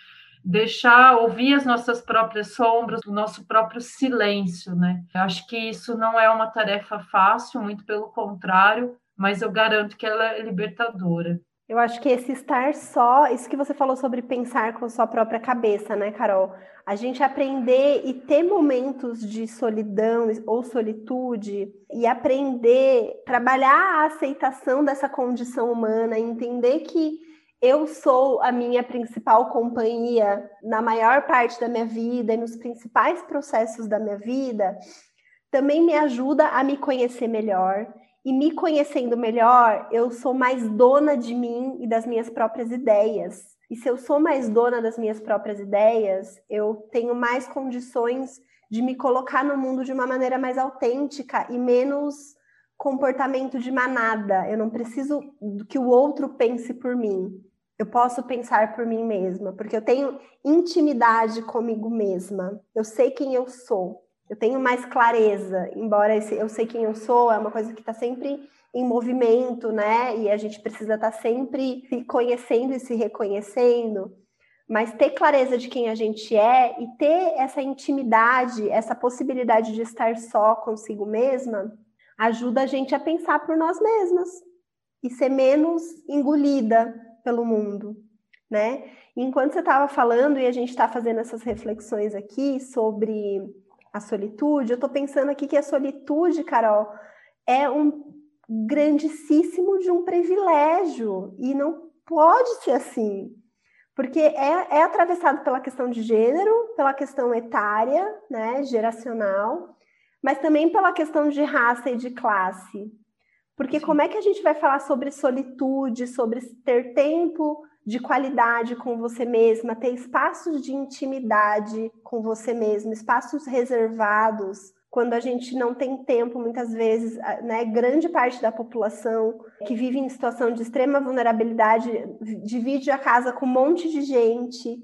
deixar ouvir as nossas próprias sombras, o nosso próprio silêncio, né? Eu acho que isso não é uma tarefa fácil, muito pelo contrário, mas eu garanto que ela é libertadora. Eu acho que esse estar só, isso que você falou sobre pensar com sua própria cabeça, né, Carol? A gente aprender e ter momentos de solidão ou solitude e aprender, trabalhar a aceitação dessa condição humana, entender que eu sou a minha principal companhia na maior parte da minha vida e nos principais processos da minha vida, também me ajuda a me conhecer melhor E me conhecendo melhor, eu sou mais dona de mim e das minhas próprias ideias. E se eu sou mais dona das minhas próprias ideias, eu tenho mais condições de me colocar no mundo de uma maneira mais autêntica e menos comportamento de manada. Eu não preciso que o outro pense por mim. Eu posso pensar por mim mesma, porque eu tenho intimidade comigo mesma. Eu sei quem eu sou eu tenho mais clareza, embora eu sei quem eu sou, é uma coisa que está sempre em movimento, né? E a gente precisa estar tá sempre se conhecendo e se reconhecendo. Mas ter clareza de quem a gente é e ter essa intimidade, essa possibilidade de estar só consigo mesma, ajuda a gente a pensar por nós mesmas e ser menos engolida pelo mundo, né? Enquanto você estava falando e a gente está fazendo essas reflexões aqui sobre a solitude, eu estou pensando aqui que a solitude, Carol, é um grandíssimo de um privilégio e não pode ser assim, porque é, é atravessado pela questão de gênero, pela questão etária, né, geracional, mas também pela questão de raça e de classe. Porque Sim. como é que a gente vai falar sobre solitude, sobre ter tempo de qualidade com você mesma, ter espaços de intimidade com você mesma, espaços reservados, quando a gente não tem tempo, muitas vezes, né, grande parte da população que vive em situação de extrema vulnerabilidade divide a casa com um monte de gente,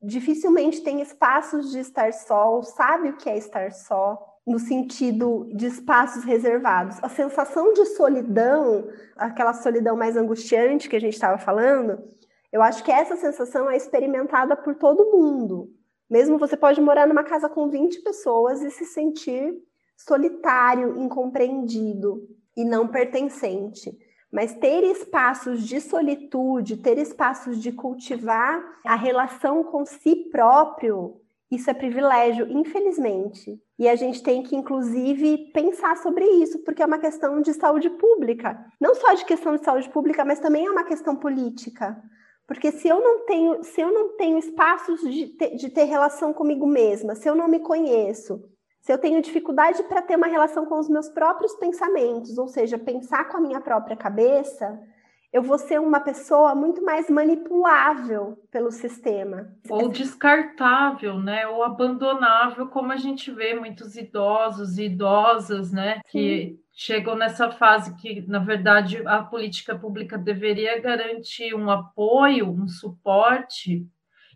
dificilmente tem espaços de estar só, sabe o que é estar só, no sentido de espaços reservados. A sensação de solidão, aquela solidão mais angustiante que a gente estava falando, eu acho que essa sensação é experimentada por todo mundo. Mesmo você pode morar numa casa com 20 pessoas e se sentir solitário, incompreendido e não pertencente. Mas ter espaços de solitude, ter espaços de cultivar a relação com si próprio, isso é privilégio, infelizmente. E a gente tem que, inclusive, pensar sobre isso, porque é uma questão de saúde pública. Não só de questão de saúde pública, mas também é uma questão política. Porque se eu não tenho, se eu não tenho espaços de de ter relação comigo mesma, se eu não me conheço, se eu tenho dificuldade para ter uma relação com os meus próprios pensamentos, ou seja, pensar com a minha própria cabeça, eu vou ser uma pessoa muito mais manipulável pelo sistema. Ou descartável, né? Ou abandonável, como a gente vê muitos idosos e idosas, né? Sim. Que chegam nessa fase que, na verdade, a política pública deveria garantir um apoio, um suporte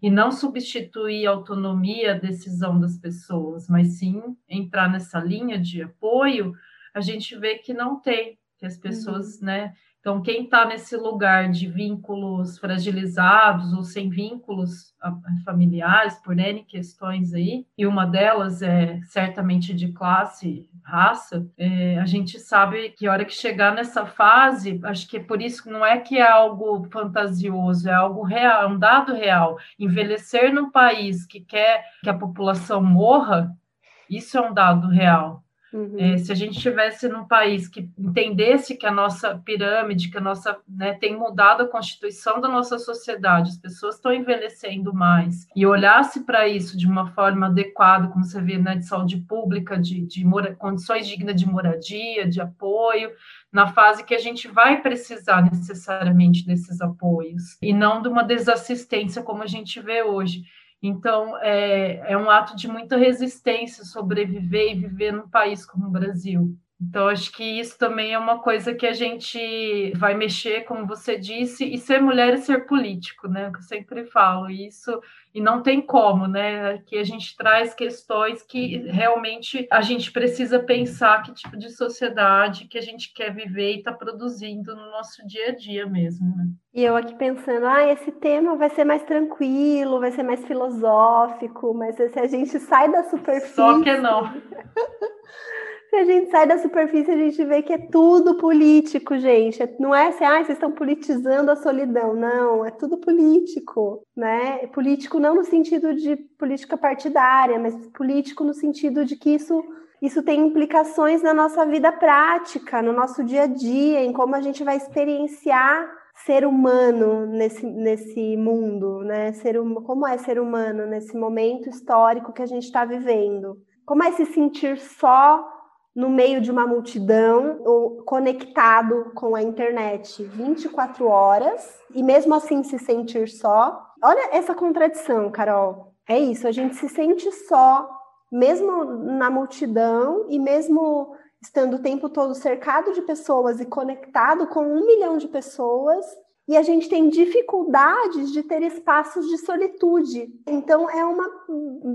e não substituir a autonomia, a decisão das pessoas, mas sim entrar nessa linha de apoio, a gente vê que não tem, que as pessoas, uhum. né, então, quem está nesse lugar de vínculos fragilizados ou sem vínculos familiares, por N questões aí, e uma delas é certamente de classe, raça, é, a gente sabe que a hora que chegar nessa fase, acho que é por isso que não é que é algo fantasioso, é algo real, é um dado real. Envelhecer num país que quer que a população morra, isso é um dado real. Uhum. É, se a gente estivesse num país que entendesse que a nossa pirâmide, que a nossa né, tem mudado a constituição da nossa sociedade, as pessoas estão envelhecendo mais, e olhasse para isso de uma forma adequada, como você vê, né, de saúde pública, de, de mora, condições dignas de moradia, de apoio, na fase que a gente vai precisar necessariamente desses apoios, e não de uma desassistência como a gente vê hoje. Então, é, é um ato de muita resistência sobreviver e viver num país como o Brasil. Então, acho que isso também é uma coisa que a gente vai mexer, como você disse, e ser mulher é ser político, né? Que eu sempre falo isso, e não tem como, né? Que a gente traz questões que realmente a gente precisa pensar que tipo de sociedade que a gente quer viver e está produzindo no nosso dia a dia mesmo, né? E eu aqui pensando, ah, esse tema vai ser mais tranquilo, vai ser mais filosófico, mas se a gente sai da superfície. Só que não. A gente sai da superfície, a gente vê que é tudo político, gente. Não é assim, ah, vocês estão politizando a solidão. Não, é tudo político, né? Político não no sentido de política partidária, mas político no sentido de que isso isso tem implicações na nossa vida prática, no nosso dia a dia, em como a gente vai experienciar ser humano nesse, nesse mundo, né? Ser, como é ser humano nesse momento histórico que a gente está vivendo? Como é se sentir só no meio de uma multidão ou conectado com a internet 24 horas e mesmo assim se sentir só. Olha essa contradição, Carol. É isso, a gente se sente só, mesmo na multidão e mesmo estando o tempo todo cercado de pessoas e conectado com um milhão de pessoas, e a gente tem dificuldades de ter espaços de solitude. Então é uma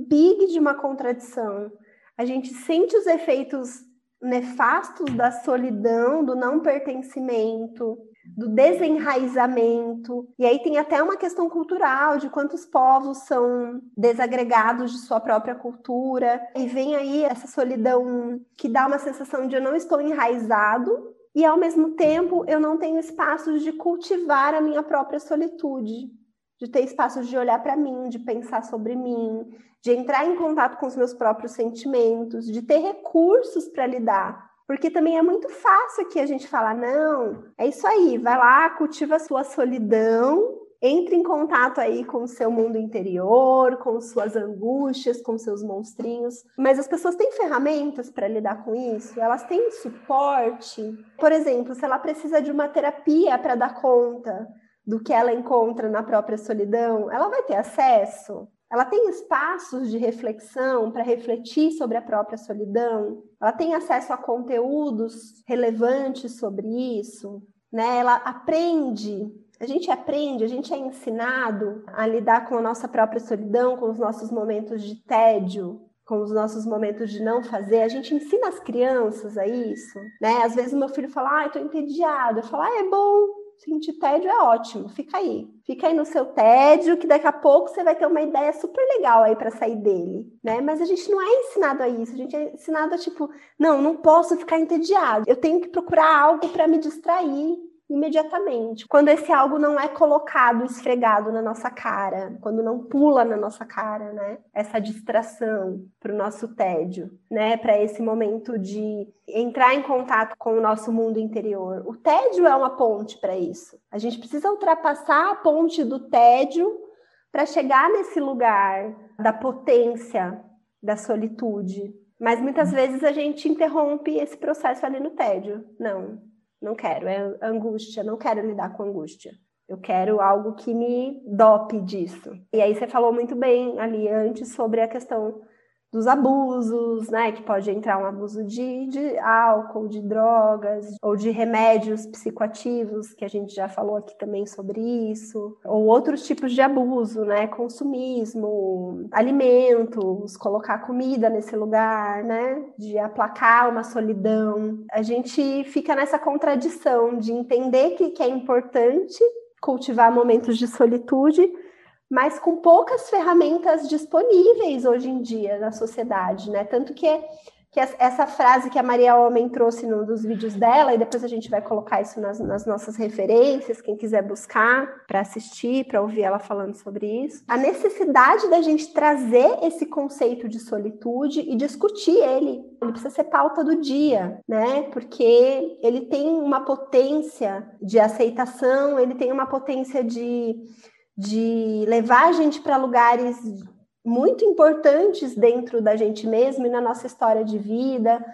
big de uma contradição. A gente sente os efeitos nefastos da solidão, do não pertencimento, do desenraizamento. E aí tem até uma questão cultural de quantos povos são desagregados de sua própria cultura. E vem aí essa solidão que dá uma sensação de eu não estou enraizado e ao mesmo tempo eu não tenho espaços de cultivar a minha própria solitude, de ter espaços de olhar para mim, de pensar sobre mim, de entrar em contato com os meus próprios sentimentos, de ter recursos para lidar. Porque também é muito fácil aqui a gente falar, não, é isso aí, vai lá, cultiva a sua solidão, entre em contato aí com o seu mundo interior, com suas angústias, com seus monstrinhos. Mas as pessoas têm ferramentas para lidar com isso? Elas têm suporte? Por exemplo, se ela precisa de uma terapia para dar conta do que ela encontra na própria solidão, ela vai ter acesso? Ela tem espaços de reflexão para refletir sobre a própria solidão? Ela tem acesso a conteúdos relevantes sobre isso? Né? Ela aprende, a gente aprende, a gente é ensinado a lidar com a nossa própria solidão, com os nossos momentos de tédio, com os nossos momentos de não fazer, a gente ensina as crianças a isso, né? Às vezes meu filho fala, ah, eu tô entediado. Eu falo, ah, é bom, sentir tédio é ótimo, fica aí. Fica aí no seu tédio, que daqui a pouco você vai ter uma ideia super legal aí para sair dele, né? Mas a gente não é ensinado a isso, a gente é ensinado a tipo, não, não posso ficar entediado. Eu tenho que procurar algo para me distrair imediatamente. Quando esse algo não é colocado, esfregado na nossa cara, quando não pula na nossa cara, né? Essa distração para o nosso tédio, né? Para esse momento de entrar em contato com o nosso mundo interior. O tédio é uma ponte para isso. A gente precisa ultrapassar a ponte do tédio para chegar nesse lugar da potência da solitude. Mas muitas vezes a gente interrompe esse processo ali no tédio. Não, não quero, é angústia, não quero lidar com angústia. Eu quero algo que me dope disso. E aí você falou muito bem ali antes sobre a questão dos abusos, né? Que pode entrar um abuso de, de álcool, de drogas, ou de remédios psicoativos, que a gente já falou aqui também sobre isso, ou outros tipos de abuso, né? Consumismo, alimentos, colocar comida nesse lugar, né? De aplacar uma solidão. A gente fica nessa contradição de entender que, que é importante cultivar momentos de solitude, mas com poucas ferramentas disponíveis hoje em dia na sociedade, né? Tanto que, que essa frase que a Maria Homem trouxe num dos vídeos dela, e depois a gente vai colocar isso nas, nas nossas referências, quem quiser buscar para assistir, para ouvir ela falando sobre isso. A necessidade da gente trazer esse conceito de solitude e discutir ele. Ele precisa ser pauta do dia, né? Porque ele tem uma potência de aceitação, ele tem uma potência de de levar a gente para lugares muito importantes dentro da gente mesmo e na nossa história de vida,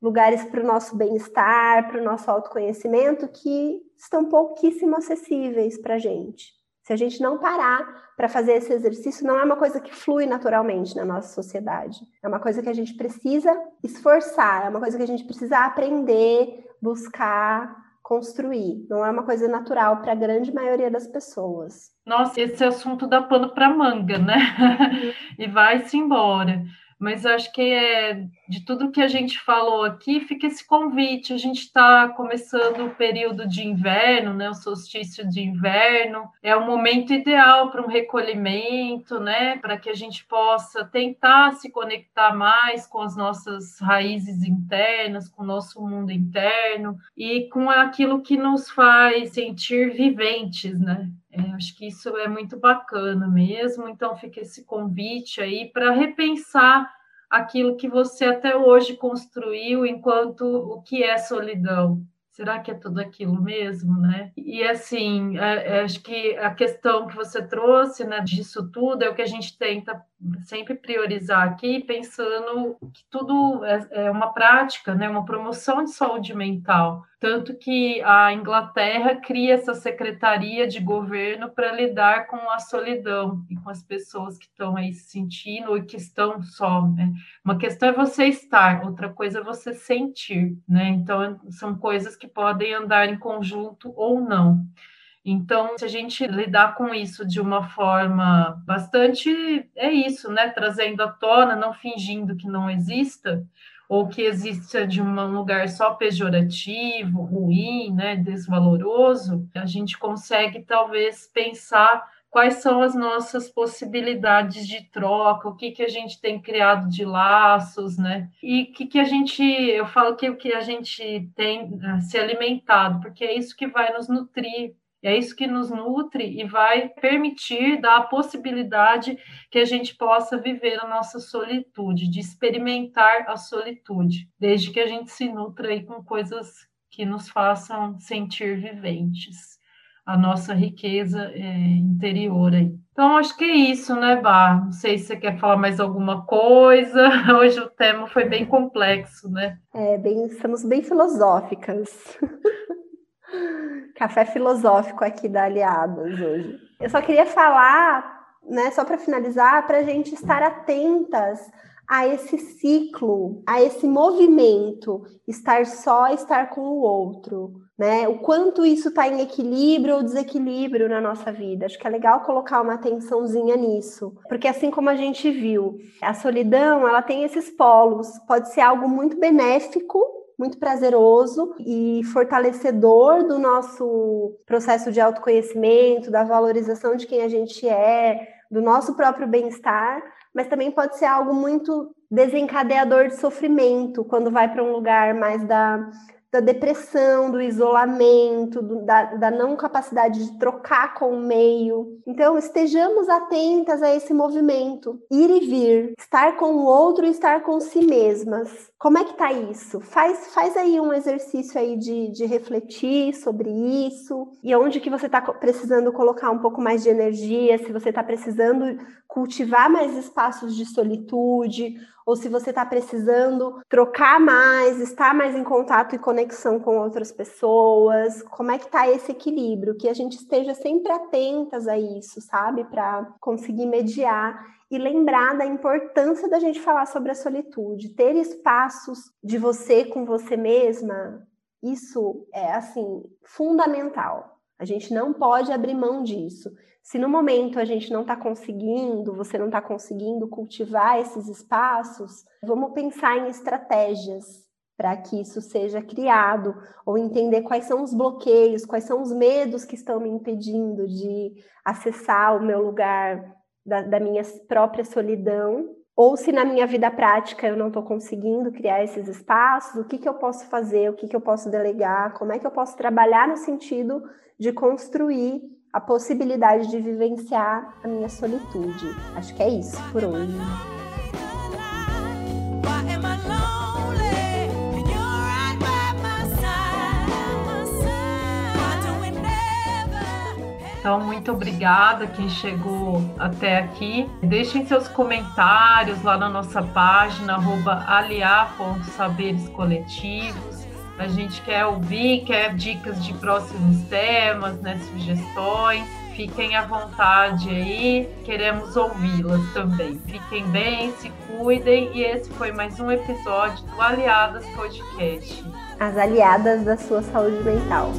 lugares para o nosso bem-estar, para o nosso autoconhecimento que estão pouquíssimo acessíveis para a gente. Se a gente não parar para fazer esse exercício, não é uma coisa que flui naturalmente na nossa sociedade. É uma coisa que a gente precisa esforçar, é uma coisa que a gente precisa aprender, buscar, construir. Não é uma coisa natural para a grande maioria das pessoas. Nossa, esse assunto dá pano para manga, né? Uhum. e vai-se embora. Mas acho que é de tudo que a gente falou aqui, fica esse convite. A gente está começando o período de inverno, né? O solstício de inverno. É o momento ideal para um recolhimento, né? Para que a gente possa tentar se conectar mais com as nossas raízes internas, com o nosso mundo interno e com aquilo que nos faz sentir viventes, né? É, acho que isso é muito bacana mesmo. Então, fica esse convite aí para repensar aquilo que você até hoje construiu enquanto o que é solidão. Será que é tudo aquilo mesmo, né? E assim, é, é, acho que a questão que você trouxe, né, disso tudo é o que a gente tenta sempre priorizar aqui, pensando que tudo é, é uma prática, né, uma promoção de saúde mental. Tanto que a Inglaterra cria essa secretaria de governo para lidar com a solidão e com as pessoas que estão aí se sentindo e que estão só. Né? Uma questão é você estar, outra coisa é você sentir. Né? Então, são coisas que podem andar em conjunto ou não. Então, se a gente lidar com isso de uma forma bastante, é isso, né? Trazendo à tona, não fingindo que não exista, ou que exista de um lugar só pejorativo, ruim, né? Desvaloroso, a gente consegue talvez pensar quais são as nossas possibilidades de troca, o que, que a gente tem criado de laços, né? E o que, que a gente, eu falo que o que a gente tem uh, se alimentado, porque é isso que vai nos nutrir é isso que nos nutre e vai permitir dar a possibilidade que a gente possa viver a nossa solitude, de experimentar a solitude, desde que a gente se nutra aí com coisas que nos façam sentir viventes, a nossa riqueza é, interior aí. Então, acho que é isso, né, Bar? Não sei se você quer falar mais alguma coisa. Hoje o tema foi bem complexo, né? É, bem, estamos bem filosóficas. Café filosófico aqui da Aliadas hoje. Eu só queria falar, né, só para finalizar, para a gente estar atentas a esse ciclo, a esse movimento, estar só, estar com o outro, né? O quanto isso está em equilíbrio ou desequilíbrio na nossa vida. Acho que é legal colocar uma atençãozinha nisso, porque assim como a gente viu, a solidão, ela tem esses polos, pode ser algo muito benéfico muito prazeroso e fortalecedor do nosso processo de autoconhecimento, da valorização de quem a gente é, do nosso próprio bem-estar, mas também pode ser algo muito desencadeador de sofrimento quando vai para um lugar mais da da depressão, do isolamento, do, da, da não capacidade de trocar com o meio. Então, estejamos atentas a esse movimento, ir e vir, estar com o outro e estar com si mesmas. Como é que tá isso? Faz, faz aí um exercício aí de, de refletir sobre isso e onde que você está precisando colocar um pouco mais de energia, se você está precisando cultivar mais espaços de solitude ou se você está precisando trocar mais, estar mais em contato e conexão com outras pessoas, como é que está esse equilíbrio, que a gente esteja sempre atentas a isso, sabe, para conseguir mediar e lembrar da importância da gente falar sobre a solitude, ter espaços de você com você mesma, isso é assim fundamental. A gente não pode abrir mão disso. Se no momento a gente não está conseguindo, você não está conseguindo cultivar esses espaços, vamos pensar em estratégias para que isso seja criado, ou entender quais são os bloqueios, quais são os medos que estão me impedindo de acessar o meu lugar da, da minha própria solidão, ou se na minha vida prática eu não estou conseguindo criar esses espaços, o que, que eu posso fazer, o que, que eu posso delegar, como é que eu posso trabalhar no sentido de construir a possibilidade de vivenciar a minha solitude. Acho que é isso por hoje. Então, muito obrigada quem chegou até aqui. Deixem seus comentários lá na nossa página, aliar.saberescoletivos. A gente quer ouvir, quer dicas de próximos temas, né, sugestões. Fiquem à vontade aí, queremos ouvi-las também. Fiquem bem, se cuidem e esse foi mais um episódio do Aliadas Podcast. As aliadas da sua saúde mental.